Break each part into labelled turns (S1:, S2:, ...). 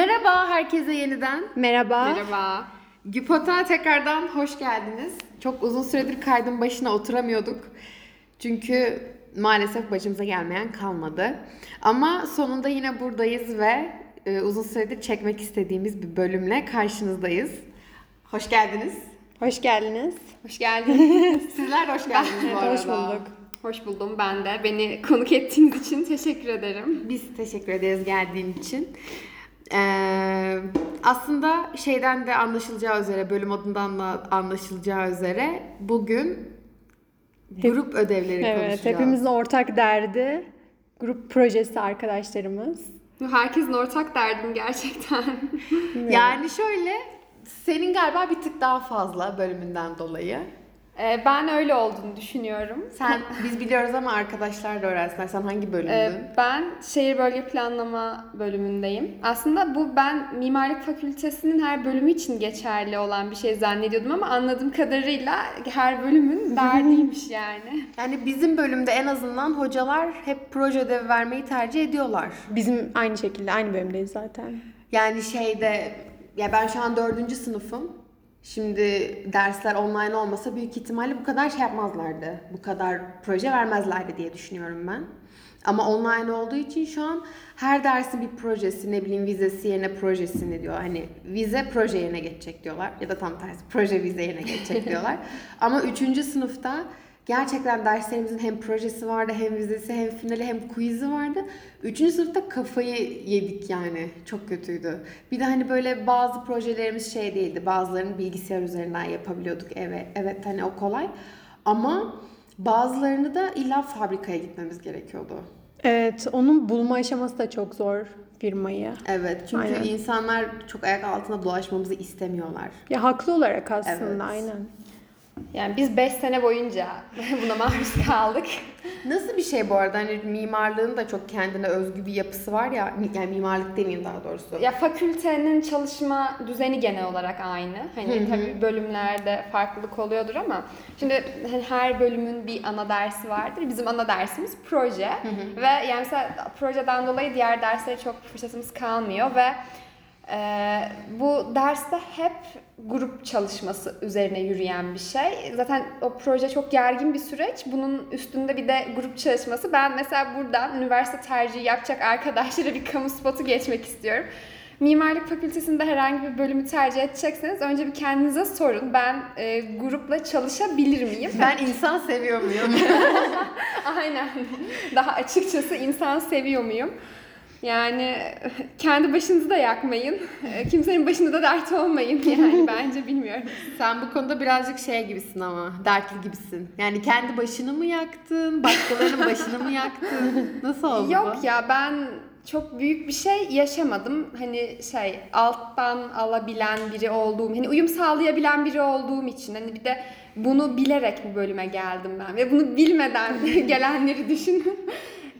S1: Merhaba herkese yeniden.
S2: Merhaba.
S3: Merhaba.
S1: Güpot'a tekrardan hoş geldiniz. Çok uzun süredir kaydın başına oturamıyorduk. Çünkü maalesef başımıza gelmeyen kalmadı. Ama sonunda yine buradayız ve e, uzun süredir çekmek istediğimiz bir bölümle karşınızdayız. Hoş geldiniz.
S2: Hoş geldiniz.
S3: Hoş geldin.
S1: Sizler de hoş geldiniz bu arada.
S2: Hoş bulduk.
S3: Hoş buldum ben de. Beni konuk ettiğiniz için teşekkür ederim.
S1: Biz teşekkür ederiz geldiğin için. Ee, aslında şeyden de anlaşılacağı üzere, bölüm adından da anlaşılacağı üzere bugün grup ödevleri
S2: Evet,
S1: konuşacağız.
S2: hepimizin ortak derdi grup projesi arkadaşlarımız.
S3: Herkesin ortak derdim gerçekten.
S1: Yani şöyle, senin galiba bir tık daha fazla bölümünden dolayı.
S3: Ee, ben öyle olduğunu düşünüyorum.
S1: Sen, biz biliyoruz ama arkadaşlar da öğrensinler. Sen hangi bölümdün?
S3: Ee, ben şehir bölge planlama bölümündeyim. Aslında bu ben mimarlık fakültesinin her bölümü için geçerli olan bir şey zannediyordum ama anladığım kadarıyla her bölümün derdiymiş yani.
S1: Yani bizim bölümde en azından hocalar hep proje ödevi vermeyi tercih ediyorlar.
S2: Bizim aynı şekilde aynı bölümdeyiz zaten.
S1: Yani şeyde ya ben şu an dördüncü sınıfım. Şimdi dersler online olmasa büyük ihtimalle bu kadar şey yapmazlardı. Bu kadar proje vermezlerdi diye düşünüyorum ben. Ama online olduğu için şu an her dersin bir projesi, ne bileyim vizesi yerine projesini diyor. Hani vize proje yerine geçecek diyorlar. Ya da tam tersi proje vize yerine geçecek diyorlar. Ama üçüncü sınıfta gerçekten derslerimizin hem projesi vardı, hem vizesi, hem finali, hem quiz'i vardı. Üçüncü sınıfta kafayı yedik yani. Çok kötüydü. Bir de hani böyle bazı projelerimiz şey değildi. Bazılarını bilgisayar üzerinden yapabiliyorduk. Evet, evet hani o kolay. Ama bazılarını da illa fabrikaya gitmemiz gerekiyordu.
S2: Evet, onun bulma aşaması da çok zor firmayı.
S1: Evet çünkü
S2: Aynen.
S1: insanlar çok ayak altında dolaşmamızı istemiyorlar.
S2: Ya haklı olarak aslında
S1: Evet.
S2: aynen.
S3: Yani biz 5 sene boyunca buna maruz kaldık.
S1: Nasıl bir şey bu arada? Hani mimarlığın da çok kendine özgü bir yapısı var ya. Yani mimarlık demeyeyim daha doğrusu.
S3: Ya fakültenin çalışma düzeni genel olarak aynı. Hani tabii bölümlerde farklılık oluyordur ama şimdi hani her bölümün bir ana dersi vardır. Bizim ana dersimiz proje ve yani mesela projeden dolayı diğer derslere çok fırsatımız kalmıyor ve e, bu derste hep grup çalışması üzerine yürüyen bir şey. Zaten o proje çok gergin bir süreç. Bunun üstünde bir de grup çalışması. Ben mesela buradan üniversite tercihi yapacak arkadaşlara bir kamu spotu geçmek istiyorum. Mimarlık Fakültesinde herhangi bir bölümü tercih edecekseniz önce bir kendinize sorun. Ben e, grupla çalışabilir miyim?
S1: Ben insan seviyor muyum?
S3: Aynen. Daha açıkçası insan seviyor muyum? Yani kendi başınızı da yakmayın. E, Kimsenin başında da dert olmayın yani bence bilmiyorum.
S1: Sen bu konuda birazcık şey gibisin ama. Dertli gibisin. Yani kendi başını mı yaktın? Başkalarının başını mı yaktın? Nasıl oldu
S3: Yok
S1: bu?
S3: ya ben çok büyük bir şey yaşamadım. Hani şey alttan alabilen biri olduğum, hani uyum sağlayabilen biri olduğum için hani bir de bunu bilerek bu bölüme geldim ben ve bunu bilmeden gelenleri düşünün.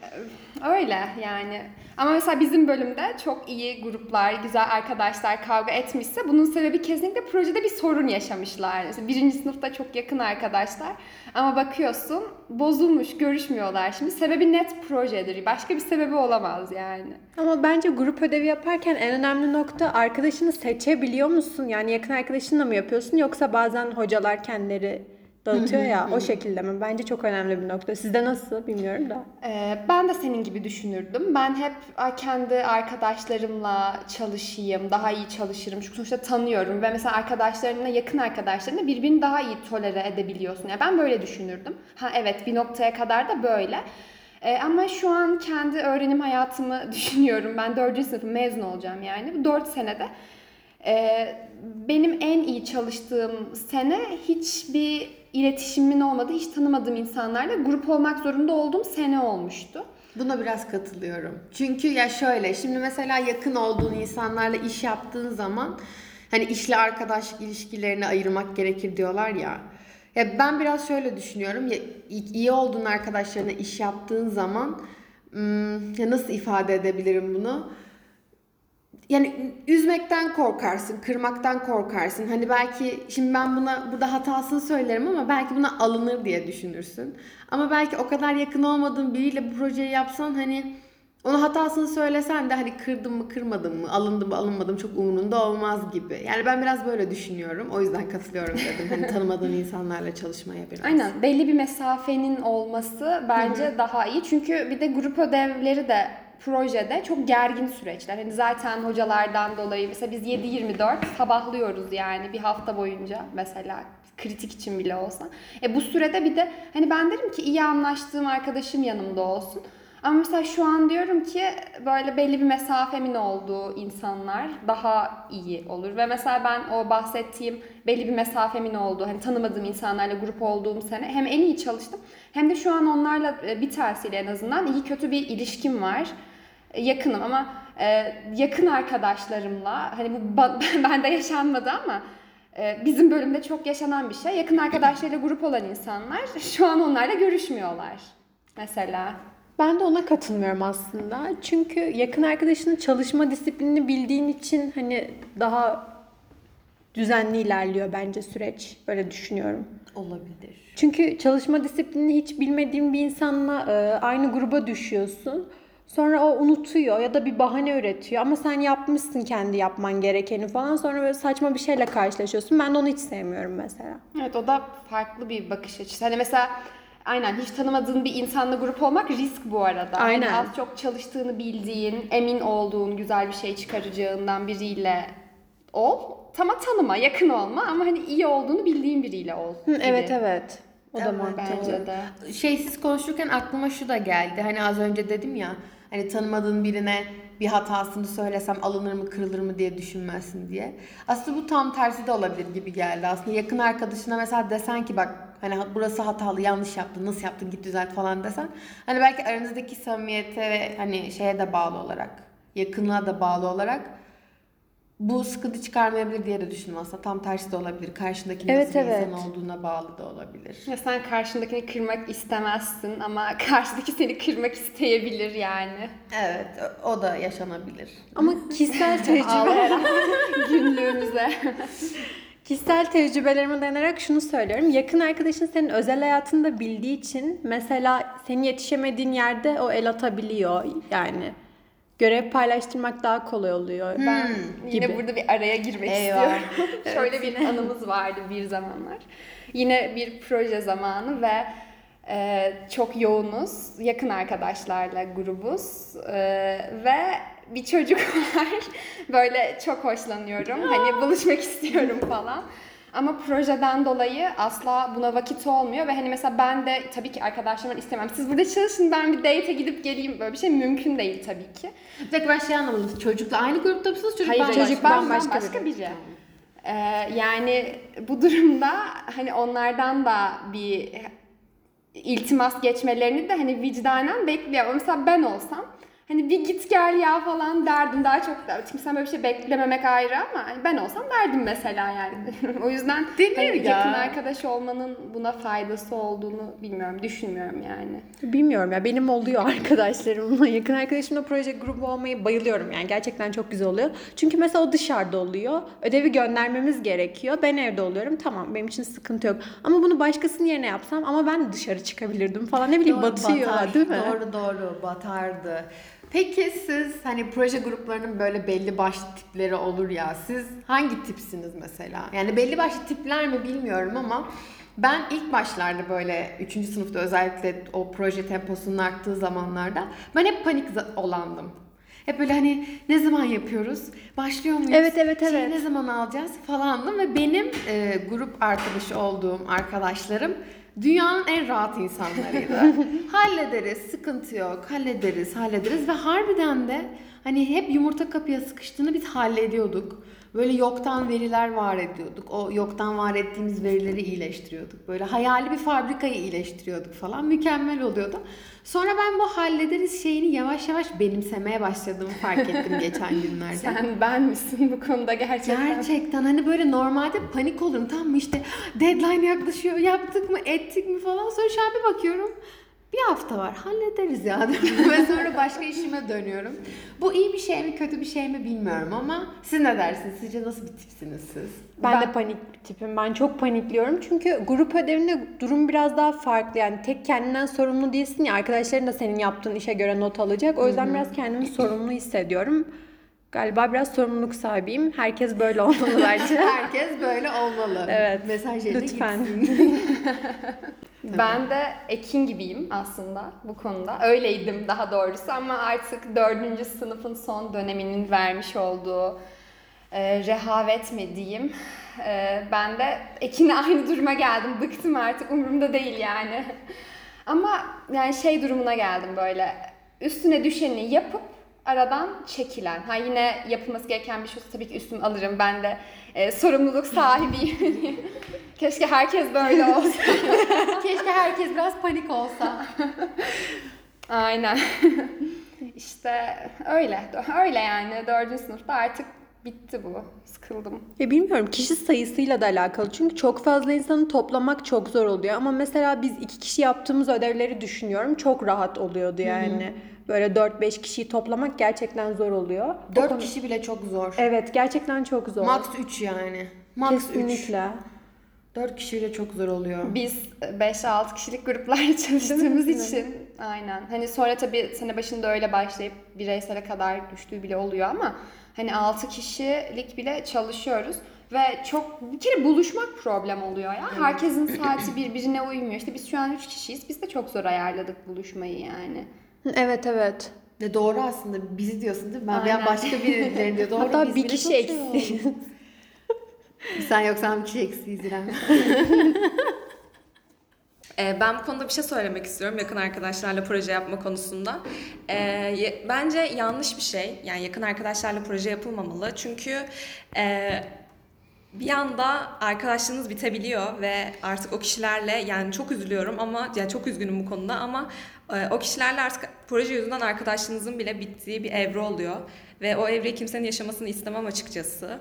S3: Öyle yani. Ama mesela bizim bölümde çok iyi gruplar, güzel arkadaşlar kavga etmişse bunun sebebi kesinlikle projede bir sorun yaşamışlar. Mesela birinci sınıfta çok yakın arkadaşlar ama bakıyorsun bozulmuş, görüşmüyorlar. Şimdi sebebi net projedir. Başka bir sebebi olamaz yani.
S2: Ama bence grup ödevi yaparken en önemli nokta arkadaşını seçebiliyor musun? Yani yakın arkadaşınla mı yapıyorsun yoksa bazen hocalar kendileri dağıtıyor ya o şekilde mi? Bence çok önemli bir nokta. Sizde nasıl bilmiyorum da.
S3: Ee, ben de senin gibi düşünürdüm. Ben hep "Ay, kendi arkadaşlarımla çalışayım, daha iyi çalışırım. Çünkü sonuçta tanıyorum ve mesela arkadaşlarınla, yakın arkadaşlarınla birbirini daha iyi tolere edebiliyorsun. Yani ben böyle düşünürdüm. Ha evet bir noktaya kadar da böyle. Ee, ama şu an kendi öğrenim hayatımı düşünüyorum. Ben dördüncü sınıfım mezun olacağım yani. Bu dört senede. Ee, benim en iyi çalıştığım sene hiçbir iletişimin olmadığı, hiç tanımadığım insanlarla grup olmak zorunda olduğum sene olmuştu.
S1: Buna biraz katılıyorum. Çünkü ya şöyle, şimdi mesela yakın olduğun insanlarla iş yaptığın zaman hani işle arkadaşlık ilişkilerini ayırmak gerekir diyorlar ya. Ya ben biraz şöyle düşünüyorum. Ya iyi- olduğun arkadaşlarına iş yaptığın zaman hmm, ya nasıl ifade edebilirim bunu? Yani üzmekten korkarsın, kırmaktan korkarsın. Hani belki şimdi ben buna burada hatasını söylerim ama belki buna alınır diye düşünürsün. Ama belki o kadar yakın olmadığın biriyle bu projeyi yapsan hani Ona hatasını söylesen de hani kırdım mı kırmadım mı, alındım mı alınmadım çok umurunda olmaz gibi. Yani ben biraz böyle düşünüyorum. O yüzden katılıyorum dedim. Hani tanımadığın insanlarla çalışmaya biraz.
S3: Aynen belli bir mesafenin olması bence daha iyi. Çünkü bir de grup ödevleri de projede çok gergin süreçler. Hani zaten hocalardan dolayı mesela biz 7-24 sabahlıyoruz yani bir hafta boyunca mesela kritik için bile olsa. E bu sürede bir de hani ben derim ki iyi anlaştığım arkadaşım yanımda olsun. Ama mesela şu an diyorum ki böyle belli bir mesafemin olduğu insanlar daha iyi olur. Ve mesela ben o bahsettiğim belli bir mesafemin olduğu, hani tanımadığım insanlarla grup olduğum sene hem en iyi çalıştım hem de şu an onlarla e, bir tanesiyle en azından iyi kötü bir ilişkim var. Yakınım ama e, yakın arkadaşlarımla hani bu ba- bende yaşanmadı ama e, bizim bölümde çok yaşanan bir şey. Yakın arkadaşlarıyla grup olan insanlar şu an onlarla görüşmüyorlar. Mesela.
S2: Ben de ona katılmıyorum aslında. Çünkü yakın arkadaşının çalışma disiplinini bildiğin için hani daha düzenli ilerliyor bence süreç. Öyle düşünüyorum.
S1: Olabilir.
S2: Çünkü çalışma disiplinini hiç bilmediğin bir insanla e, aynı gruba düşüyorsun. Sonra o unutuyor ya da bir bahane üretiyor ama sen yapmışsın kendi yapman gerekeni falan. Sonra böyle saçma bir şeyle karşılaşıyorsun. Ben de onu hiç sevmiyorum mesela.
S3: Evet o da farklı bir bakış açısı. Hani mesela aynen hiç tanımadığın bir insanla grup olmak risk bu arada. Hani
S2: Aynen.
S3: az çok çalıştığını bildiğin, emin olduğun, güzel bir şey çıkaracağından biriyle ol. Tama tanıma, yakın olma ama hani iyi olduğunu bildiğin biriyle ol.
S2: Hı,
S3: gibi.
S2: evet evet. O da
S1: Evet,
S2: mantıklı.
S3: Bence de.
S1: Şey siz konuşurken aklıma şu da geldi. Hani az önce dedim ya hani tanımadığın birine bir hatasını söylesem alınır mı kırılır mı diye düşünmezsin diye. Aslında bu tam tersi de olabilir gibi geldi. Aslında yakın arkadaşına mesela desen ki bak hani burası hatalı yanlış yaptın nasıl yaptın git düzelt falan desen. Hani belki aranızdaki samimiyete ve hani şeye de bağlı olarak yakınlığa da bağlı olarak bu sıkıntı çıkarmayabilir diye de düşündüm aslında. Tam tersi de olabilir. Karşındaki
S2: Evet,
S1: nasıl bir
S2: evet.
S1: insan olduğuna bağlı da olabilir.
S3: Ya sen karşındakini kırmak istemezsin ama karşıdaki seni kırmak isteyebilir yani.
S1: Evet, o- da yaşanabilir.
S2: Ama kişisel tecrübe
S3: günlüğümüze.
S2: Kişisel tecrübelerime dayanarak şunu söylüyorum. Yakın arkadaşın senin özel hayatında bildiği için mesela senin yetişemediğin yerde o el atabiliyor. Yani görev paylaştırmak daha kolay oluyor.
S3: Ben yine
S2: gibi.
S3: burada bir araya girmek
S1: Eyvah.
S3: istiyorum. Şöyle bir anımız vardı bir zamanlar. Yine bir proje zamanı ve e, çok yoğunuz. Yakın arkadaşlarla grubuz. E, ve bir çocuk var. Böyle çok hoşlanıyorum. Hani buluşmak istiyorum falan. Ama projeden dolayı asla buna vakit olmuyor ve hani mesela ben de tabii ki arkadaşlarımdan istemem. Siz burada çalışın ben bir date'e gidip geleyim. Böyle bir şey mümkün değil tabii ki.
S1: Bir dakika ben şey anlamadım. Çocukla aynı grupta mısınız? Çocuk
S3: Hayır,
S1: bambaşka
S3: çocuk
S1: biri.
S3: bambaşka,
S2: bambaşka
S3: biri. Ee, yani bu durumda hani onlardan da bir iltimas geçmelerini de hani vicdanen bekliyorum. Mesela ben olsam hani bir git gel ya falan derdim daha çok da. Çünkü sen böyle bir şey beklememek ayrı ama hani ben olsam derdim mesela yani. o yüzden
S1: Denir
S3: hani
S1: ya.
S3: yakın arkadaş olmanın buna faydası olduğunu bilmiyorum, düşünmüyorum yani.
S2: Bilmiyorum ya benim oluyor arkadaşlarımla. Yakın arkadaşımla proje grubu olmayı bayılıyorum yani. Gerçekten çok güzel oluyor. Çünkü mesela o dışarıda oluyor. Ödevi göndermemiz gerekiyor. Ben evde oluyorum. Tamam benim için sıkıntı yok. Ama bunu başkasının yerine yapsam ama ben dışarı çıkabilirdim falan. Ne bileyim
S1: Doğru,
S2: batıyor
S1: batar.
S2: değil mi?
S1: Doğru doğru batardı. Peki siz hani proje gruplarının böyle belli başlı tipleri olur ya. Siz hangi tipsiniz mesela? Yani belli başlı tipler mi bilmiyorum ama ben ilk başlarda böyle 3. sınıfta özellikle o proje temposunun arttığı zamanlarda ben hep panik olandım. Hep böyle hani ne zaman yapıyoruz? Başlıyor muyuz?
S2: Evet, evet,
S1: Şeyi
S2: evet.
S1: ne zaman alacağız falandım ve benim e, grup arkadaşı olduğum arkadaşlarım dünyanın en rahat insanlarıydı. hallederiz, sıkıntı yok, hallederiz, hallederiz ve harbiden de hani hep yumurta kapıya sıkıştığını biz hallediyorduk. Böyle yoktan veriler var ediyorduk. O yoktan var ettiğimiz verileri iyileştiriyorduk. Böyle hayali bir fabrikayı iyileştiriyorduk falan. Mükemmel oluyordu. Sonra ben bu hallederiz şeyini yavaş yavaş benimsemeye başladığımı fark ettim geçen günlerde.
S3: Sen ben misin bu konuda gerçekten?
S1: Gerçekten hani böyle normalde panik olurum tamam mı işte deadline yaklaşıyor yaptık mı ettik mi falan sonra şu an bir bakıyorum bir hafta var hallederiz ya ve sonra başka işime dönüyorum. Bu iyi bir şey mi kötü bir şey mi bilmiyorum ama siz ne dersiniz? Sizce nasıl bir tipsiniz siz?
S2: Ben,
S3: Ben-
S2: de panik bir tipim. Ben çok panikliyorum. Çünkü grup ödevinde durum biraz daha farklı. Yani tek kendinden sorumlu değilsin ya. Arkadaşların da senin yaptığın işe göre not alacak. O yüzden biraz kendimi sorumlu hissediyorum. Galiba biraz sorumluluk sahibiyim. Herkes böyle olmalı bence.
S1: Herkes böyle olmalı.
S2: Evet.
S1: Mesaj
S2: Lütfen.
S1: gitsin.
S3: Ben de Ekin gibiyim aslında bu konuda. Öyleydim daha doğrusu ama artık dördüncü sınıfın son döneminin vermiş olduğu e, rehavet mi diyeyim. E, ben de Ekin'le aynı duruma geldim. Bıktım artık umurumda değil yani. ama yani şey durumuna geldim böyle. Üstüne düşeni yapıp aradan çekilen. Ha yine yapılması gereken bir şey tabii ki üstüme alırım. Ben de e, sorumluluk sahibiyim. Keşke herkes böyle olsa.
S1: Keşke herkes biraz panik olsa.
S3: Aynen. işte öyle. Öyle yani. Dördüncü sınıfta artık bitti bu. Sıkıldım.
S2: Ya bilmiyorum kişi sayısıyla da alakalı. Çünkü çok fazla insanı toplamak çok zor oluyor. Ama mesela biz iki kişi yaptığımız ödevleri düşünüyorum. Çok rahat oluyordu yani. Böyle 4-5 kişiyi toplamak gerçekten zor oluyor. O
S1: Dört
S2: konu-
S1: kişi bile çok zor.
S2: Evet gerçekten çok zor.
S1: Max 3 yani. Max 3.
S2: Kesinlikle.
S1: 4 kişi bile çok zor oluyor.
S3: Biz 5-6 kişilik gruplarla çalıştığımız için aynen. Hani sonra tabii sene başında öyle başlayıp bireysele kadar düştüğü bile oluyor ama hani 6 kişilik bile çalışıyoruz ve çok bir kere buluşmak problem oluyor ya. Herkesin saati birbirine uymuyor. İşte biz şu an 3 kişiyiz. Biz de çok zor ayarladık buluşmayı yani.
S2: Evet evet.
S1: Ve doğru aslında bizi diyorsun değil mi? Ben bir an
S3: Aynen.
S1: başka birileri diyor. Doğru
S2: Hatta
S1: biz
S2: bir
S1: bile
S2: kişi
S1: şey oldu. Sen yoksan bir kişi eksiyiz İrem.
S4: Ee, Ben bu konuda bir şey söylemek istiyorum yakın arkadaşlarla proje yapma konusunda. Ee, ye- bence yanlış bir şey. Yani yakın arkadaşlarla proje yapılmamalı. Çünkü e, bir anda arkadaşlığınız bitebiliyor ve artık o kişilerle yani çok üzülüyorum ama yani çok üzgünüm bu konuda ama e, o kişilerle artık proje yüzünden arkadaşlığınızın bile bittiği bir evre oluyor ve o evreyi kimsenin yaşamasını istemem açıkçası.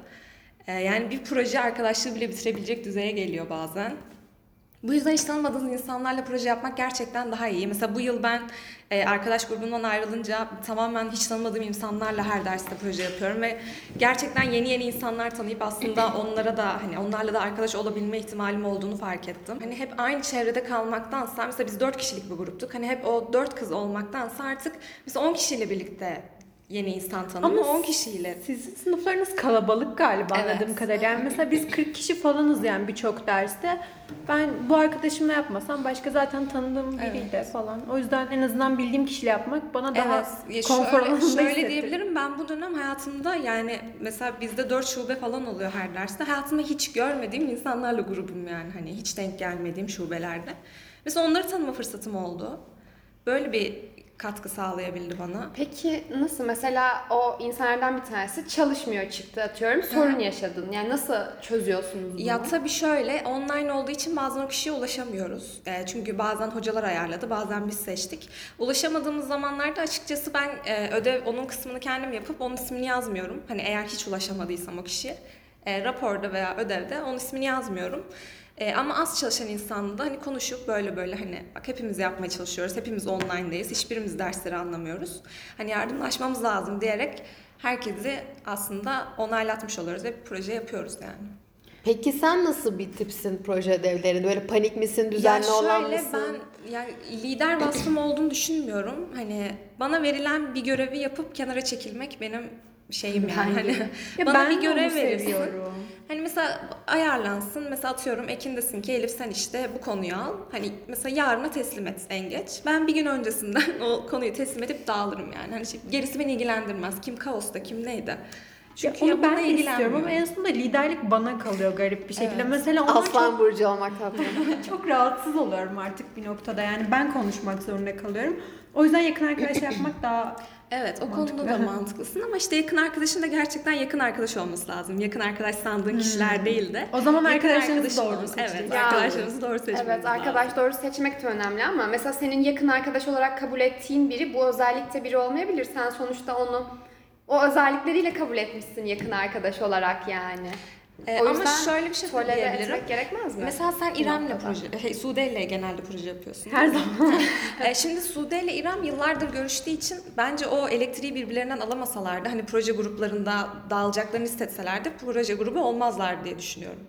S4: E, yani bir proje arkadaşlığı bile bitirebilecek düzeye geliyor bazen. Bu yüzden hiç tanımadığınız insanlarla proje yapmak gerçekten daha iyi. Mesela bu yıl ben e, arkadaş grubundan ayrılınca tamamen hiç tanımadığım insanlarla her derste proje yapıyorum ve gerçekten yeni yeni insanlar tanıyıp aslında onlara da hani onlarla da arkadaş olabilme ihtimalim olduğunu fark ettim. Hani hep aynı çevrede kalmaktansa mesela biz dört kişilik bir gruptuk. Hani hep o dört kız olmaktansa artık mesela 10 kişiyle birlikte yeni insan tanıma
S2: Ama
S4: 10 kişiyle.
S2: Sizin sınıflarınız kalabalık galiba
S4: Evet.
S2: anladığım kadarıyla. Yani mesela biz 40 kişi falanız yani birçok derste. Ben bu arkadaşımla yapmasam başka zaten tanıdığım biriyle falan. O yüzden en azından bildiğim kişiyle yapmak bana daha
S4: Evet,
S2: konfor
S4: şöyle,
S2: alanında
S4: şöyle
S2: hissettirdi.
S4: diyebilirim ben bu dönem hayatımda yani mesela bizde dört şube falan oluyor her derste. Hayatımda hiç görmediğim insanlarla grubum yani hani hiç denk gelmediğim şubelerde. Mesela onları tanıma fırsatım oldu. Böyle bir katkı sağlayabildi bana.
S3: Peki nasıl mesela o insanlardan bir tanesi çalışmıyor çıktı atıyorum sorun yaşadın. Yani nasıl çözüyorsunuz bunu?
S4: Ya tabii şöyle online olduğu için bazen o kişiye ulaşamıyoruz. E, çünkü bazen hocalar ayarladı, bazen biz seçtik. Ulaşamadığımız zamanlarda açıkçası ben e, ödev onun kısmını kendim yapıp onun ismini yazmıyorum. Hani eğer hiç ulaşamadıysam o kişiye e, raporda veya ödevde onun ismini yazmıyorum. E, ama az çalışan insanla da hani konuşup böyle böyle hani bak hepimiz yapmaya çalışıyoruz, hepimiz online'dayız, hiçbirimiz dersleri anlamıyoruz. Hani yardımlaşmamız lazım diyerek herkesi aslında onaylatmış oluyoruz ve proje yapıyoruz yani.
S1: Peki sen nasıl bir tipsin proje ödevlerinde? Böyle panik misin, düzenli
S4: ya
S1: olan
S4: şöyle
S1: mısın?
S4: ben yani lider vasfım olduğunu düşünmüyorum. Hani bana verilen bir görevi yapıp kenara çekilmek benim şeyim yani.
S1: Ben
S4: Hani
S2: Ya
S4: bana
S2: ben
S4: bir görev
S2: onu
S4: verirsin. Hani mesela ayarlansın. Mesela atıyorum Ekin desin ki Elif sen işte bu konuyu al. Hani mesela yarına teslim et en geç. Ben bir gün öncesinden o konuyu teslim edip dağılırım yani. Hani şey, gerisi beni ilgilendirmez. Kim kaosta kim neydi.
S2: Ya
S4: Çünkü
S2: onu
S4: ya
S2: ben
S4: bununla
S2: de istiyorum ama en sonunda liderlik bana kalıyor garip bir şekilde.
S4: Evet.
S2: Mesela
S1: Aslan
S2: çok,
S1: burcu olmak tatlım.
S2: çok rahatsız oluyorum artık bir noktada. Yani ben konuşmak zorunda kalıyorum. O yüzden yakın arkadaş yapmak daha
S4: Evet o
S2: Mantıklı.
S4: konuda da mantıklısın ama işte yakın arkadaşın da gerçekten yakın arkadaş olması lazım. Yakın arkadaş sandığın kişiler değil de.
S2: O zaman arkadaşlarınızı doğru seçeceksiniz.
S4: Evet
S3: Ya.
S4: arkadaşlarımızı doğru seçmemiz
S3: Evet
S4: lazım.
S3: arkadaş doğru seçmek de önemli ama mesela senin yakın arkadaş olarak kabul ettiğin biri bu özellikte biri olmayabilir. Sen sonuçta onu o özellikleriyle kabul etmişsin yakın arkadaş olarak yani.
S4: Ee,
S3: O
S4: ama şöyle bir şey söyleyebilirim.
S3: gerekmez mi?
S4: Mesela sen İrem'le proje, hey, Sude ile genelde proje yapıyorsun.
S2: Her zaman.
S4: Ee, şimdi Sude ile İrem yıllardır görüştüğü için bence o elektriği birbirlerinden alamasalardı, hani proje gruplarında dağılacaklarını hissetselerdi proje grubu olmazlar diye düşünüyorum.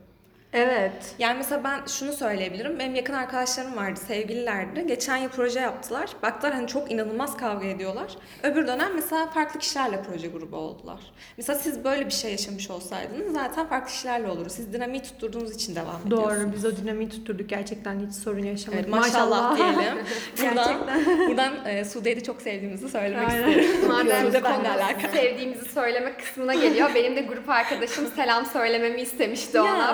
S2: Evet.
S4: Yani mesela ben şunu söyleyebilirim. Benim yakın arkadaşlarım vardı, sevgililerdi. Geçen yıl proje yaptılar. Baktılar hani çok inanılmaz kavga ediyorlar. Öbür dönem mesela farklı kişilerle proje grubu oldular. Mesela siz böyle bir şey yaşamış olsaydınız zaten farklı kişilerle olur. Siz dinamiği tutturduğunuz için devam ediyorsunuz.
S2: Doğru. Biz o dinamiği tutturduk. Gerçekten hiç sorun yaşamadık.
S4: Evet, maşallah, diyelim. Buradan,
S2: Gerçekten.
S4: buradan e, Sude'yi de çok sevdiğimizi söylemek
S2: Aynen.
S4: isterim.
S3: Madem
S4: Sude benimle
S3: konu
S4: alakalı.
S3: sevdiğimizi söylemek kısmına geliyor. Benim de grup arkadaşım selam söylememi istemişti ona
S4: Ya.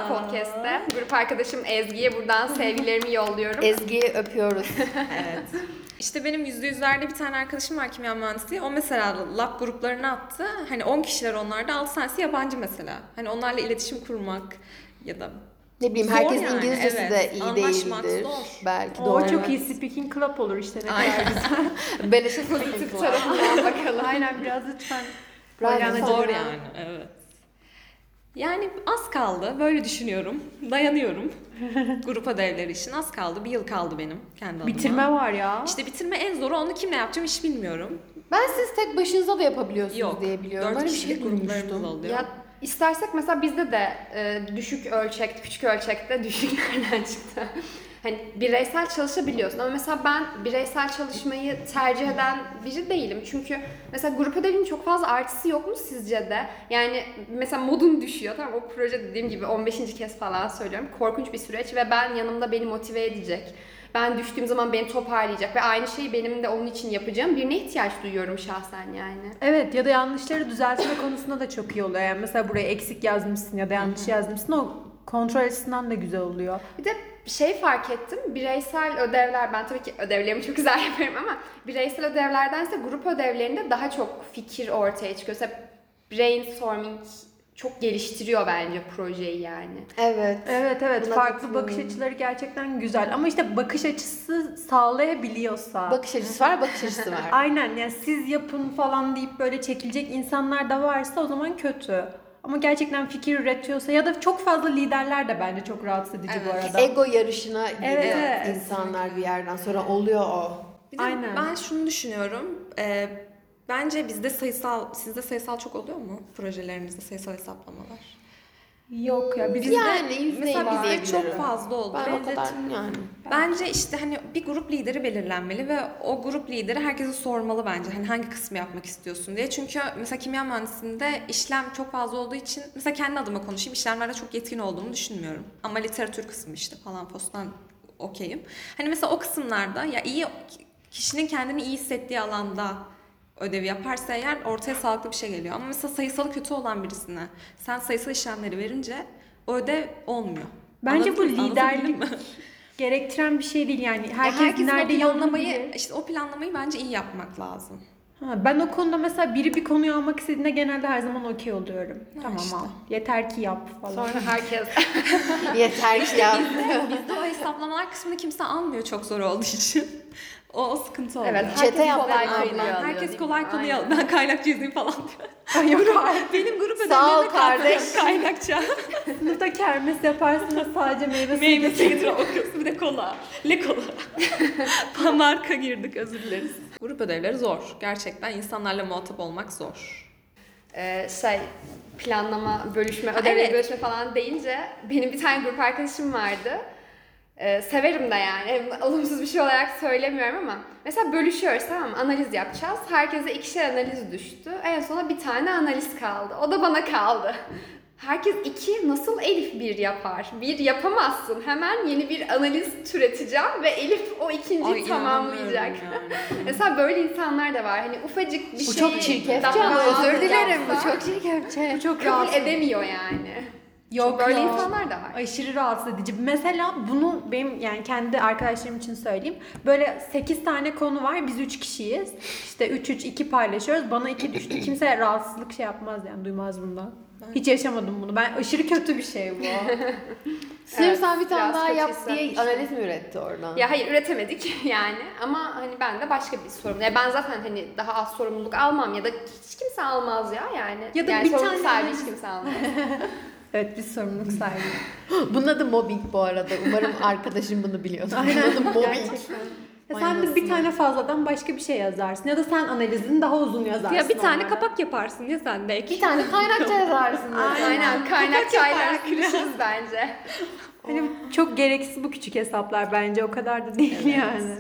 S3: Podcast'te. Grup arkadaşım Ezgi'ye buradan sevgilerimi yolluyorum.
S1: Ezgi'yi öpüyoruz.
S4: Evet. İşte benim yüzde yüzlerde bir tane arkadaşım var kimya mühendisliği. O mesela lab gruplarına attı. Hani 10 kişiler onlarda 6 tanesi yabancı mesela. Hani onlarla iletişim kurmak ya da
S1: Ne bileyim
S4: Zor
S1: herkesin
S4: yani,
S1: İngilizcesi
S4: evet.
S1: de iyi
S4: Anlaşmak
S1: değildir.
S4: zor.
S1: Belki
S2: O
S1: doğru.
S2: çok iyi speaking club olur işte ne kadar güzel.
S1: Beleşe
S3: Pozitif tarafından bakalım.
S2: Aynen biraz lütfen. Polyanacı
S4: zor yani. Evet. Yani az kaldı. Böyle düşünüyorum. Dayanıyorum. Grup ödevleri için az kaldı. Bir yıl kaldı benim kendi adıma.
S2: Bitirme var ya.
S4: İşte bitirme en zoru. Onu kimle yapacağım hiç bilmiyorum.
S1: Ben siz tek başınıza da yapabiliyorsunuz
S4: Yok.
S1: diye biliyorum.
S4: Dört
S1: Böyle bir
S4: kişilik
S1: şey
S4: gruplarımız
S1: duymuştum.
S4: oluyor.
S3: Ya istersek mesela bizde de e, düşük ölçekte, küçük ölçekte düşük nereden çıktı? Hani bireysel çalışabiliyorsun ama mesela ben bireysel çalışmayı tercih eden biri değilim. Çünkü mesela grup ödevinin çok fazla artısı yok mu sizce de? Yani mesela modun düşüyor tamam o proje dediğim gibi 15. kez falan söylüyorum. Korkunç bir süreç ve ben yanımda beni motive edecek. Ben düştüğüm zaman beni toparlayacak ve aynı şeyi benim de onun için yapacağım birine ihtiyaç duyuyorum şahsen yani.
S2: Evet ya da yanlışları düzeltme konusunda da çok iyi oluyor. Yani mesela buraya eksik yazmışsın ya da yanlış yazmışsın o kontrol açısından da güzel oluyor.
S3: Bir de şey fark ettim. Bireysel ödevler ben tabii ki ödevlerimi çok güzel yaparım ama bireysel ödevlerdense grup ödevlerinde daha çok fikir ortaya çıkıyor. Mesela brainstorming çok geliştiriyor bence projeyi yani.
S1: Evet.
S2: Evet evet
S1: Buna
S2: farklı bakış
S1: katılıyorum.
S2: açıları gerçekten güzel ama işte bakış açısı sağlayabiliyorsa.
S1: Bakış açısı var, bakış açısı var.
S2: Aynen yani siz yapın falan deyip böyle çekilecek insanlar da varsa o zaman kötü. Ama gerçekten fikir üretiyorsa ya da çok fazla liderler de bence çok rahatsız edici bu
S4: Evet.
S2: arada.
S1: Ego yarışına giriyor
S2: Evet, evet.
S1: insanlar bir yerden sonra oluyor o.
S4: Bir de
S2: Aynen.
S4: ben şunu düşünüyorum. Ee, bence bizde sayısal, sizde sayısal çok oluyor mu? Projelerinizde sayısal hesaplamalar.
S2: Yok ya bizde
S1: yani yüzde
S4: Mesela bizde
S1: diyebilirim.
S4: çok fazla oldu.
S1: Ben o
S4: Bence-
S1: kadar yani.
S4: Bence işte hani bir grup lideri belirlenmeli ve o grup lideri herkese sormalı bence. Hani hangi kısmı yapmak istiyorsun diye. Çünkü mesela kimya mühendisliğinde işlem çok fazla olduğu için mesela kendi adıma konuşayım. işlemlerde çok yetkin olduğumu düşünmüyorum. Ama literatür kısmı işte falan posttan okeyim. Hani mesela o kısımlarda ya iyi kişinin kendini iyi hissettiği alanda ödevi yaparsa eğer ortaya sağlıklı bir şey geliyor. Ama mesela sayısalı kötü olan birisine sen sayısal işlemleri verince o ödev olmuyor.
S2: Bence bu
S4: Anladın- anlatabildim
S2: liderlik gerektiren bir şey değil yani.
S4: Ya
S2: Herkes,
S4: herkesin
S2: nerede
S4: o planlamayı, işte o planlamayı bence iyi yapmak lazım.
S2: Ha, ben o konuda mesela biri bir konuyu almak istediğinde genelde her zaman okey oluyorum.
S4: Ha,
S2: tamam
S4: işte.
S2: al. Yeter ki yap falan.
S3: Sonra herkes
S1: Yeter ki ya.
S4: Bizde o hesaplamalar kısmını kimse almıyor çok zor olduğu için. O, o sıkıntı oluyor.
S3: Evet,
S1: Çete
S3: herkes
S1: yapmak
S3: kolay
S1: lazım.
S3: konuyu alıyor.
S4: Herkes kolay konuyu
S3: Aynen.
S4: al. Ben kaynakçı yazayım falan diyor. Benim grup
S1: Sağ ol kardeş.
S4: kaynakça.
S2: Sınıfta kermes yaparsınız sadece meyve suyu
S4: Meyve suyu getiriyor okuyorsun bir de kola. Le kola. Marka girdik özür dileriz. Grup ödevleri zor. Gerçekten insanlarla muhatap olmak zor.
S3: e, şey planlama, bölüşme, ödevleri
S4: Evet.
S3: bölüşme falan deyince benim bir tane grup arkadaşım vardı. E, severim de yani. Olumsuz bir şey olarak söylemiyorum ama mesela bölüşüyoruz tamam mı? Analiz yapacağız. Herkese ikişer analiz düştü. En sona bir tane analiz kaldı. O da bana kaldı. Herkes iki nasıl Elif bir yapar? Bir yapamazsın. Hemen yeni bir analiz türeteceğim ve Elif o ikinciyi
S4: Ay,
S3: tamamlayacak.
S4: yani.
S3: Mesela böyle insanlar da var. Hani ufacık bir
S1: Bu
S3: şey
S1: çok çirkefçe
S3: daha
S1: ama
S3: fazla
S1: özür dilerim. Bu çok çirkefçe.
S2: Bu çok
S3: kabul edemiyor yani.
S2: Yok
S3: Böyle
S2: ya.
S3: insanlar da var.
S2: Aşırı rahatsız edici. Mesela bunu benim yani kendi arkadaşlarım için söyleyeyim. Böyle 8 tane konu var. Biz 3 kişiyiz. İşte 3 3 2 paylaşıyoruz. Bana 2 düştü. Kimse rahatsızlık şey yapmaz yani duymaz bundan. Hiç yaşamadım bunu. Ben aşırı kötü bir şey bu.
S1: Sırf
S3: Evet,
S1: sen bir tane
S3: biraz
S1: daha
S3: kötü
S1: yap diye
S3: hissetmiştim.
S1: analiz mi üretti oradan?
S3: Ya hayır üretemedik yani ama hani ben de başka bir sorumlu. Ya ben zaten hani daha az sorumluluk almam ya da hiç kimse almaz ya yani.
S2: Ya da
S3: yani
S2: bir
S3: sorumluluk
S2: tane
S3: sahibi hiç kimse almaz.
S2: Evet biz sorumluluk sahibiyiz.
S1: Bunun adı mobbing bu arada. Umarım arkadaşım bunu biliyordur. Bunun adı mobbing.
S2: Gerçekten. Ya sen de bir tane fazladan başka bir şey yazarsın. Ya da sen analizini daha uzun yazarsın.
S3: Ya bir tane
S2: onlara.
S3: kapak yaparsın ya sen de.
S1: Bir tane kaynakça yazarsın.
S3: Aynen kaynak çaylar kırışırız bence.
S2: Hani çok gereksiz bu küçük hesaplar bence. O kadar da değil yani.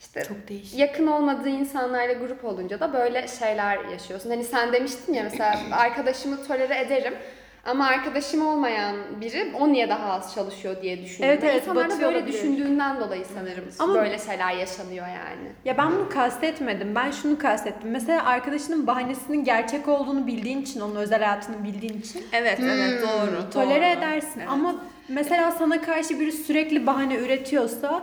S3: İşte
S1: Çok değişik.
S3: yakın olmadığı insanlarla grup olunca da böyle şeyler yaşıyorsun. Hani sen demiştin ya mesela arkadaşımı tolere ederim ama arkadaşım olmayan biri o niye daha az çalışıyor diye düşünüyorum.
S2: Evet, evet,
S3: İnsanlar da
S2: batıyor
S3: böyle
S2: olabilir.
S3: düşündüğünden dolayı sanırım
S2: Ama-
S3: böyle şeyler yaşanıyor yani.
S2: Ya ben bunu kastetmedim. Ben şunu kastettim. Mesela arkadaşının bahanesinin gerçek olduğunu bildiğin için, onun özel hayatını bildiğin için
S4: Evet evet doğru.
S2: tolere
S4: doğru.
S2: edersin.
S4: Evet.
S2: Ama mesela sana karşı biri sürekli bahane üretiyorsa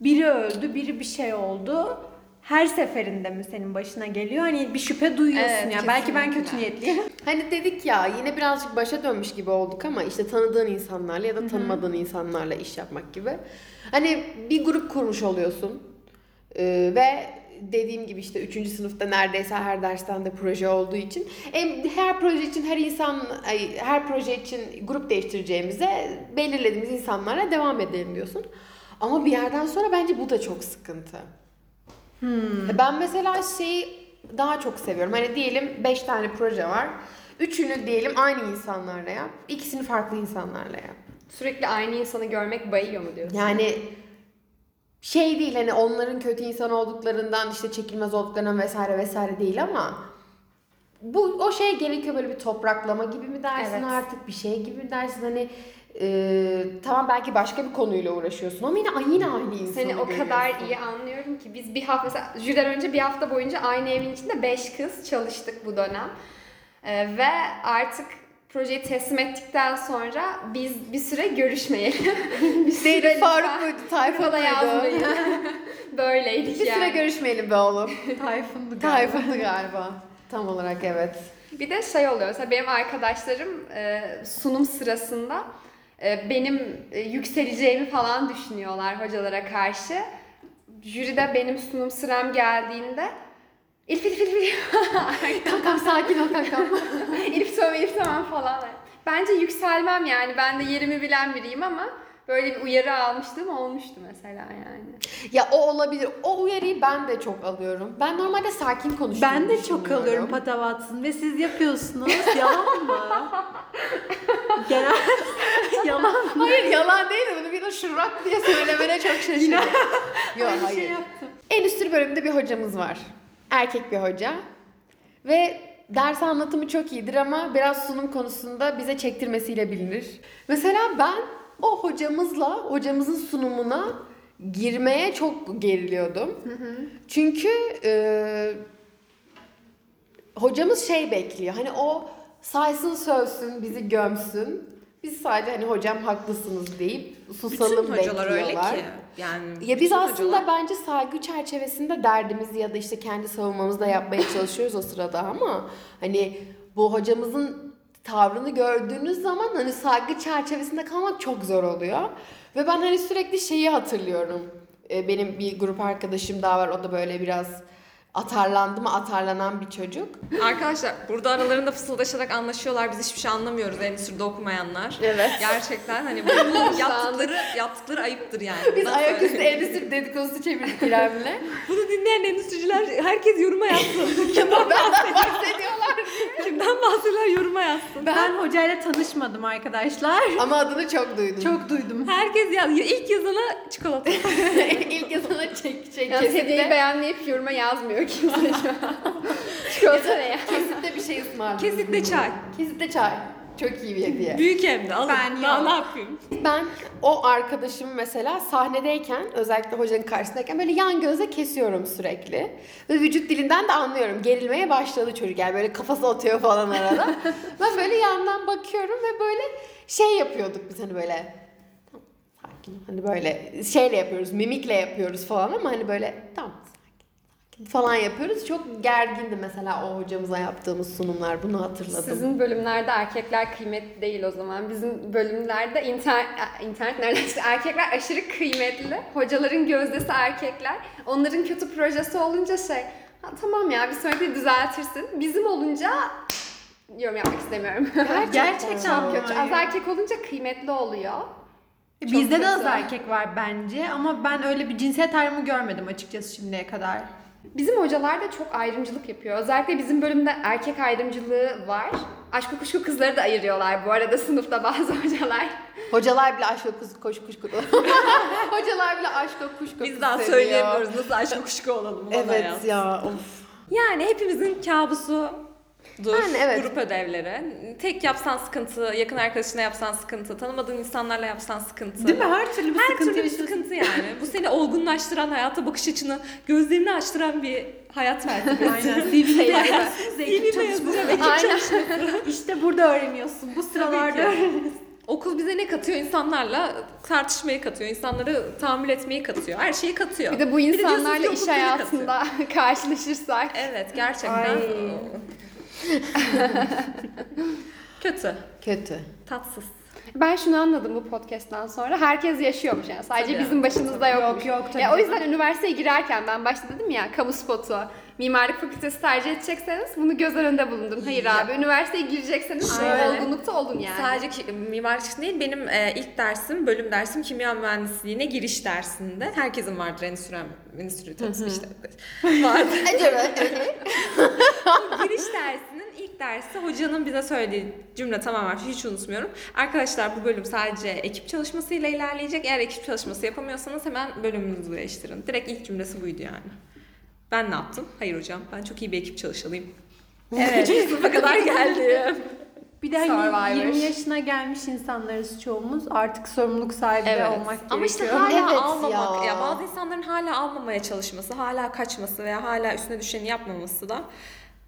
S2: biri öldü, biri bir şey oldu. Her seferinde mi senin başına geliyor? Hani bir şüphe duyuyorsun
S3: Evet,
S2: ya. Belki ben
S3: kesinlikle.
S2: kötü niyetliyim.
S1: Hani dedik ya yine birazcık başa dönmüş gibi olduk ama işte tanıdığın insanlarla ya da tanımadığın insanlarla iş yapmak gibi. Hani bir grup kurmuş oluyorsun Ee, ve dediğim gibi işte 3. sınıfta neredeyse her dersten de proje olduğu için em, her proje için her insan her proje için grup değiştireceğimize belirlediğimiz insanlarla devam edelim diyorsun. Ama bir yerden sonra bence bu da çok sıkıntı. Ben mesela şeyi daha çok seviyorum. Hani diyelim 5 tane proje var. Üçünü diyelim aynı insanlarla yap. İkisini farklı insanlarla yap.
S3: Sürekli aynı insanı görmek bayıyor mu diyorsun?
S1: Yani şey değil hani onların kötü insan olduklarından işte çekilmez olduklarından vesaire vesaire değil ama bu o şey gerekiyor böyle bir topraklama gibi mi dersin
S3: Evet.
S1: artık bir şey gibi mi dersin hani e, tamam belki başka bir konuyla uğraşıyorsun ama yine yine aynı insanı
S3: Seni o
S1: görüyorsun.
S3: kadar iyi anlıyorum ki biz bir hafta mesela jüriden önce bir hafta boyunca aynı evin içinde 5 kız çalıştık bu dönem. Ee, ve artık projeyi teslim ettikten sonra biz bir süre görüşmeyelim. bir süre
S1: Faruk muydu? Tayfun muydu?
S3: yazmayın. Böyleydik
S1: Bir
S3: yani.
S1: süre görüşmeyelim be oğlum.
S2: Tayfundu galiba.
S1: Tayfun'du galiba. Tam olarak evet.
S3: Bir de şey oluyor mesela benim arkadaşlarım e, sunum sırasında e, benim e, yükseleceğimi falan düşünüyorlar hocalara karşı. Jüride benim sunum sıram geldiğinde Elif Elif Elif Elif
S1: Kankam sakin ol kankam.
S3: Elif tamam Elif tamam falan. Bence yükselmem yani ben de yerimi bilen biriyim ama böyle bir uyarı almıştım olmuştu mesela yani.
S1: ya o olabilir. O uyarıyı ben de çok alıyorum. Ben normalde sakin konuşuyorum.
S2: Ben de çok alıyorum patavatsın ve siz yapıyorsunuz. Yalan mı? Genel yalan.
S1: Hayır yalan değil de bunu bir de şırrak diye söylemene çok şaşırdım. Yok
S2: Aynı
S1: hayır.
S2: şey yaptım.
S1: Endüstri bölümünde bir hocamız var. Erkek bir hoca. Ve ders anlatımı çok iyidir ama biraz sunum konusunda bize çektirmesiyle bilinir. Mesela ben o hocamızla, hocamızın sunumuna girmeye çok geriliyordum. Çünkü e, hocamız şey bekliyor. Hani o saysın sövsün, bizi gömsün. Biz sadece hani hocam haklısınız deyip susalım
S4: Bütün hocalar öyle
S1: bekliyorlar.
S4: ki. Yani
S1: Ya biz aslında
S4: hocalar-
S1: bence saygı çerçevesinde derdimizi ya da işte kendi savunmamızı da yapmaya çalışıyoruz o sırada ama hani bu hocamızın tavrını gördüğünüz zaman hani saygı çerçevesinde kalmak çok zor oluyor. Ve ben hani sürekli şeyi hatırlıyorum. Ee, Benim bir grup arkadaşım daha var. O da böyle biraz atarlandı mı atarlanan bir çocuk.
S4: Arkadaşlar burada aralarında fısıldaşarak anlaşıyorlar. Biz hiçbir şey anlamıyoruz endüstride okumayanlar.
S1: Evet.
S4: Gerçekten hani bu yaptıkları yaptıkları ayıptır yani.
S1: Biz
S4: Bundan
S1: ayaküstü
S4: söyleyeyim.
S1: endüstri dedikodusu çevirdik İrem'le.
S4: Bunu dinleyen endüstriciler herkes yoruma yazsın.
S1: Benden bahsediyorlar.
S4: Kimden bahsediyorlar yoruma yazsın.
S2: Ben hocayla tanışmadım arkadaşlar.
S1: Ama adını çok duydum.
S2: Çok duydum.
S4: Herkes yaz. İlk yazana çikolata.
S1: İlk yazana çek çek
S3: Yani hediyeyi
S1: kesitte,
S3: beğenmeyip yoruma yazmıyor kimse şu an. Çikolata ne ya?
S1: kesitte bir şey ısmarladım.
S4: Kesinlikle çay.
S1: Kesitte çay. Çok iyi bir hediye.
S4: Büyük hem de alın.
S2: Ben
S4: Daha ne yapayım?
S1: Ben o arkadaşım mesela sahnedeyken özellikle hocanın karşısındayken böyle yan gözle kesiyorum sürekli. Ve vücut dilinden de anlıyorum. Gerilmeye başladı çocuk yani böyle kafası atıyor falan arada. ben böyle yandan bakıyorum ve böyle şey yapıyorduk biz hani böyle tamam sakin hani böyle şeyle yapıyoruz mimikle yapıyoruz falan ama hani böyle tamam falan yapıyoruz. Çok gergindi mesela o hocamıza yaptığımız sunumlar bunu hatırladım.
S3: Sizin bölümlerde erkekler kıymetli değil o zaman. Bizim bölümlerde internet, internet nereden çıktı? Erkekler aşırı kıymetli. Hocaların gözdesi erkekler. Onların kötü projesi olunca şey, ha, tamam ya bir sonraki düzeltirsin. Bizim olunca yorum yapmak istemiyorum.
S2: Gerçekten
S3: Çok
S2: mi?
S3: kötü. Az erkek olunca kıymetli oluyor.
S2: Bizde de az
S3: kötü.
S2: erkek var bence ama ben öyle bir cinsiyet ayrımı görmedim açıkçası şimdiye kadar.
S3: Bizim hocalar da çok ayrımcılık yapıyor. Özellikle bizim bölümde erkek ayrımcılığı var. Aşk kuşku kızları da ayırıyorlar bu arada sınıfta bazı hocalar.
S1: Hocalar bile aşk kuş kuş kuş kuş. Hocalar bile aşk kuş kuş
S4: Biz daha söyleyemiyoruz nasıl aşk kuşku olalım.
S1: Evet
S4: yaz.
S1: ya of.
S4: Yani hepimizin kabusu Dur,
S1: Yani evet.
S4: grup ödevleri. Tek yapsan sıkıntı, yakın arkadaşına yapsan sıkıntı, tanımadığın insanlarla yapsan sıkıntı.
S2: Değil mi? Her türlü bir
S4: Her
S2: sıkıntı
S4: türlü bir sıkıntı yani. Bu seni olgunlaştıran, hayata bakış açını, gözlerini açtıran bir hayat felsefesi.
S2: Aynen. CV'de yazarsınız ya, ekip
S4: CV'de yazacağım,
S3: Aynen.
S2: İşte burada öğreniyorsun. Bu sıralarda.
S4: Okul bize ne katıyor? İnsanlarla tartışmayı katıyor, insanları tahammül etmeyi katıyor, her şeyi katıyor.
S3: Bir de bu insanlarla
S4: okul
S3: iş
S4: bize katıyor.
S3: hayatında karşılaşırsak.
S4: Evet, gerçekten
S2: Ay.
S4: kötü,
S1: Kötü.
S4: tatsız.
S3: Ben şunu anladım bu podcast'tan sonra. Herkes yaşıyormuş yani. Sadece
S4: Tabii.
S3: bizim başımızda yokmuş.
S2: Yok, yok, tabii.
S3: Ya, o yüzden üniversiteye girerken ben başta dedim ya kamu spotu, mimarlık fakültesi tercih edecekseniz bunu göz önünde bulundurun. Hayır abi üniversiteye girecekseniz şu
S4: Aynen.
S3: olgunlukta olun yani.
S4: Sadece mimarlık değil, benim e, ilk dersim, bölüm dersim kimya mühendisliğine giriş dersinde. Herkesin vardır endüstri, endüstri tanısı işte. Vardır. giriş dersinin ilk dersi hocanın bize söylediği cümle tamamen hiç unutmuyorum. Arkadaşlar bu bölüm sadece ekip çalışmasıyla ilerleyecek. Eğer ekip çalışması yapamıyorsanız hemen bölümünüzü değiştirin. Direkt ilk cümlesi buydu yani. Ben ne yaptım? Hayır hocam ben çok iyi bir ekip çalışanıyım. Evet. sınıfa kadar geldim.
S2: bir de hani
S3: Survivor.
S2: 20 yaşına gelmiş insanlarız çoğumuz. Artık sorumluluk sahibi
S4: Evet.
S2: olmak gerekiyor.
S4: Ama işte hala
S1: Evet
S4: almamak,
S1: ya.
S4: ya. bazı insanların hala almamaya çalışması, hala kaçması veya hala üstüne düşeni yapmaması da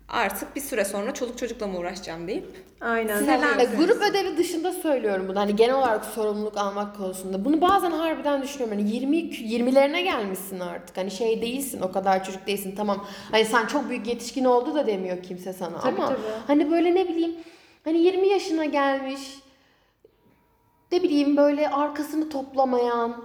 S4: artık bir süre sonra çoluk çocukla mı uğraşacağım deyip
S2: Aynen.
S4: Sinirlendim.
S1: E, grup ödevi dışında söylüyorum bunu. Hani genel olarak sorumluluk almak konusunda. Bunu bazen harbiden düşünüyorum. Hani 20 20'lerine gelmişsin artık. Hani şey değilsin, o kadar çocuk değilsin. Tamam. Hani sen çok büyük yetişkin oldu da demiyor kimse sana
S2: Tabii,
S1: ama
S2: tabii.
S1: hani böyle ne bileyim hani 20 yaşına gelmiş ne bileyim böyle arkasını toplamayan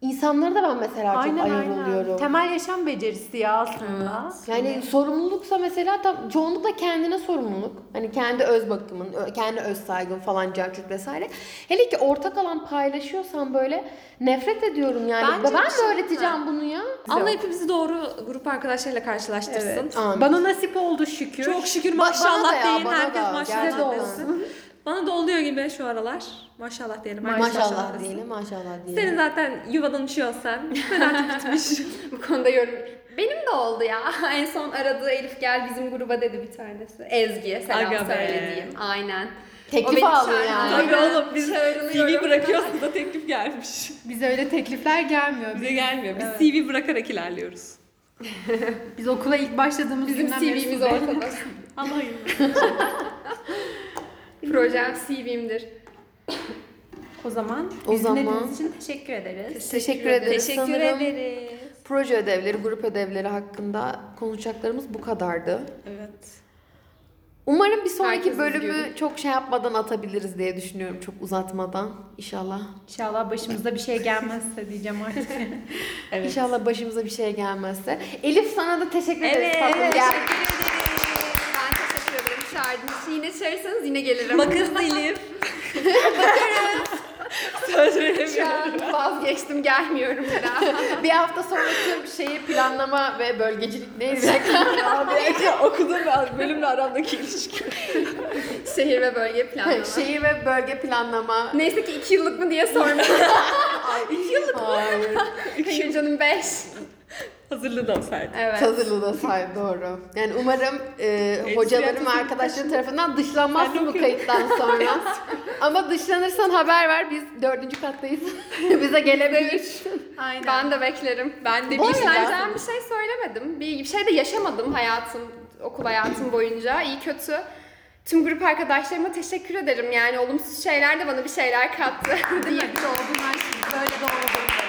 S1: insanlara da ben mesela çok
S2: Aynen
S1: ayar
S2: aynen.
S1: oluyorum.
S2: Temel yaşam becerisi ya aslında.
S1: Yani sorumluluksa mesela tam çoğunlukla kendine sorumluluk. Hani kendi öz bakımın, kendi öz saygın falan carcut vesaire. Hele ki ortak alan paylaşıyorsan böyle nefret ediyorum yani.
S4: Bence
S1: ben
S4: şey
S1: öğreteceğim bunu ya.
S4: Allah hepimizi doğru grup arkadaşlarıyla karşılaştırsın.
S2: Evet.
S1: Amin.
S2: Bana nasip oldu şükür.
S4: Çok şükür
S1: Ba- bana da
S4: maşallah
S1: ya, bana
S4: Herkes maşallah
S1: Gerçekten.
S4: Bana da oluyor gibi şu aralar. Maşallah diyelim.
S1: Maşallah
S4: desin.
S1: diyelim, maşallah
S4: Senin
S1: diyelim.
S4: zaten yuvadan uçuyorsan ben artık bitmiş.
S3: Bu konuda yorum. Benim de oldu ya. En son aradığı Elif gel bizim gruba dedi bir tanesi. Ezgi selam
S4: Aga
S3: söylediğim. Aynen.
S1: Teklif
S3: çağırdı.
S1: yani.
S4: Tabii oğlum biz. CV bırakıyoruz da teklif gelmiş.
S2: Bize öyle teklifler gelmiyor.
S4: Bize gelmiyor. Biz
S2: Evet.
S4: CV bırakarak ilerliyoruz.
S2: Biz okula ilk başladığımız
S3: Bizim
S2: günden beri
S3: CV'miz ortada.
S4: Allah'ım.
S3: Projem CV'mdir.
S2: O zaman
S1: O
S2: bizi
S1: zaman-
S2: için teşekkür ederiz.
S1: Teşekkür ederiz.
S4: Teşekkür
S1: Sanırım
S4: ederiz.
S1: proje ödevleri, grup ödevleri hakkında konuşacaklarımız bu kadardı.
S4: Evet.
S1: Umarım bir sonraki
S3: Herkes
S1: bölümü
S3: izliyordur.
S1: çok şey yapmadan atabiliriz diye düşünüyorum. Çok uzatmadan. İnşallah.
S2: İnşallah başımıza bir şey gelmezse diyeceğim artık.
S4: Evet.
S1: İnşallah başımıza bir şey gelmezse. Elif sana da teşekkür ederiz.
S4: Evet.
S1: tatlım.
S4: evet.
S1: Gel.
S3: İçin yine çağırırsanız yine gelirim.
S4: Bakın Elif. Söz
S3: Şu
S4: veremiyorum.
S3: an vazgeçtim gelmiyorum bir daha.
S1: bir hafta sonraki şeyi planlama ve bölgecilik neydi?
S4: Okudum ben bölümle aramdaki ilişki.
S3: Şehir ve bölge planlama.
S1: Şeyi ve bölge planlama.
S3: Neyse ki iki yıllık mı diye sormadım.
S1: İki yıllık Hayır.
S3: Hayır canım beş.
S4: Hazırlığı da olsaydı.
S3: Evet.
S1: Hazırlığı da say doğru. Yani umarım e, hocalarım ve arkadaşlarım tarafından dışlanmazsın bu kayıttan sonra. Ama dışlanırsan haber ver. Biz dördüncü kattayız. Bize gelebilirsin.
S2: Aynen.
S3: Ben de beklerim.
S4: Ben de
S1: Bu
S4: bir
S1: arada-
S3: Bizlerden bir şey söylemedim. Bir, bir şey de yaşamadım hayatım, okul hayatım boyunca. İyi kötü. Tüm grup arkadaşlarıma teşekkür ederim. Yani olumsuz şeyler de bana bir şeyler kattı.
S2: Değil mi? Biz olgunlar şimdi böyle doğru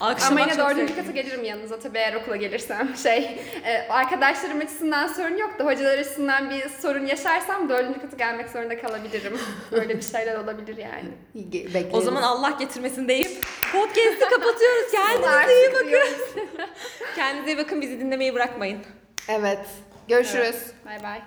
S4: Akşama
S3: Ama yine
S4: çok
S3: dördüncü
S4: sevdim.
S3: kata gelirim yanınıza tabii eğer okula gelirsem. Şey, e, arkadaşlarım açısından sorun yok da hocalar açısından bir sorun yaşarsam dördüncü kata gelmek zorunda kalabilirim. Böyle bir şeyler olabilir yani.
S1: Bekleriz.
S4: O zaman Allah getirmesin deyip podcast'i kapatıyoruz. Kendinize iyi bakın. Kendinize iyi bakın. Bizi dinlemeyi bırakmayın.
S1: Evet. Görüşürüz.
S3: Bay bay.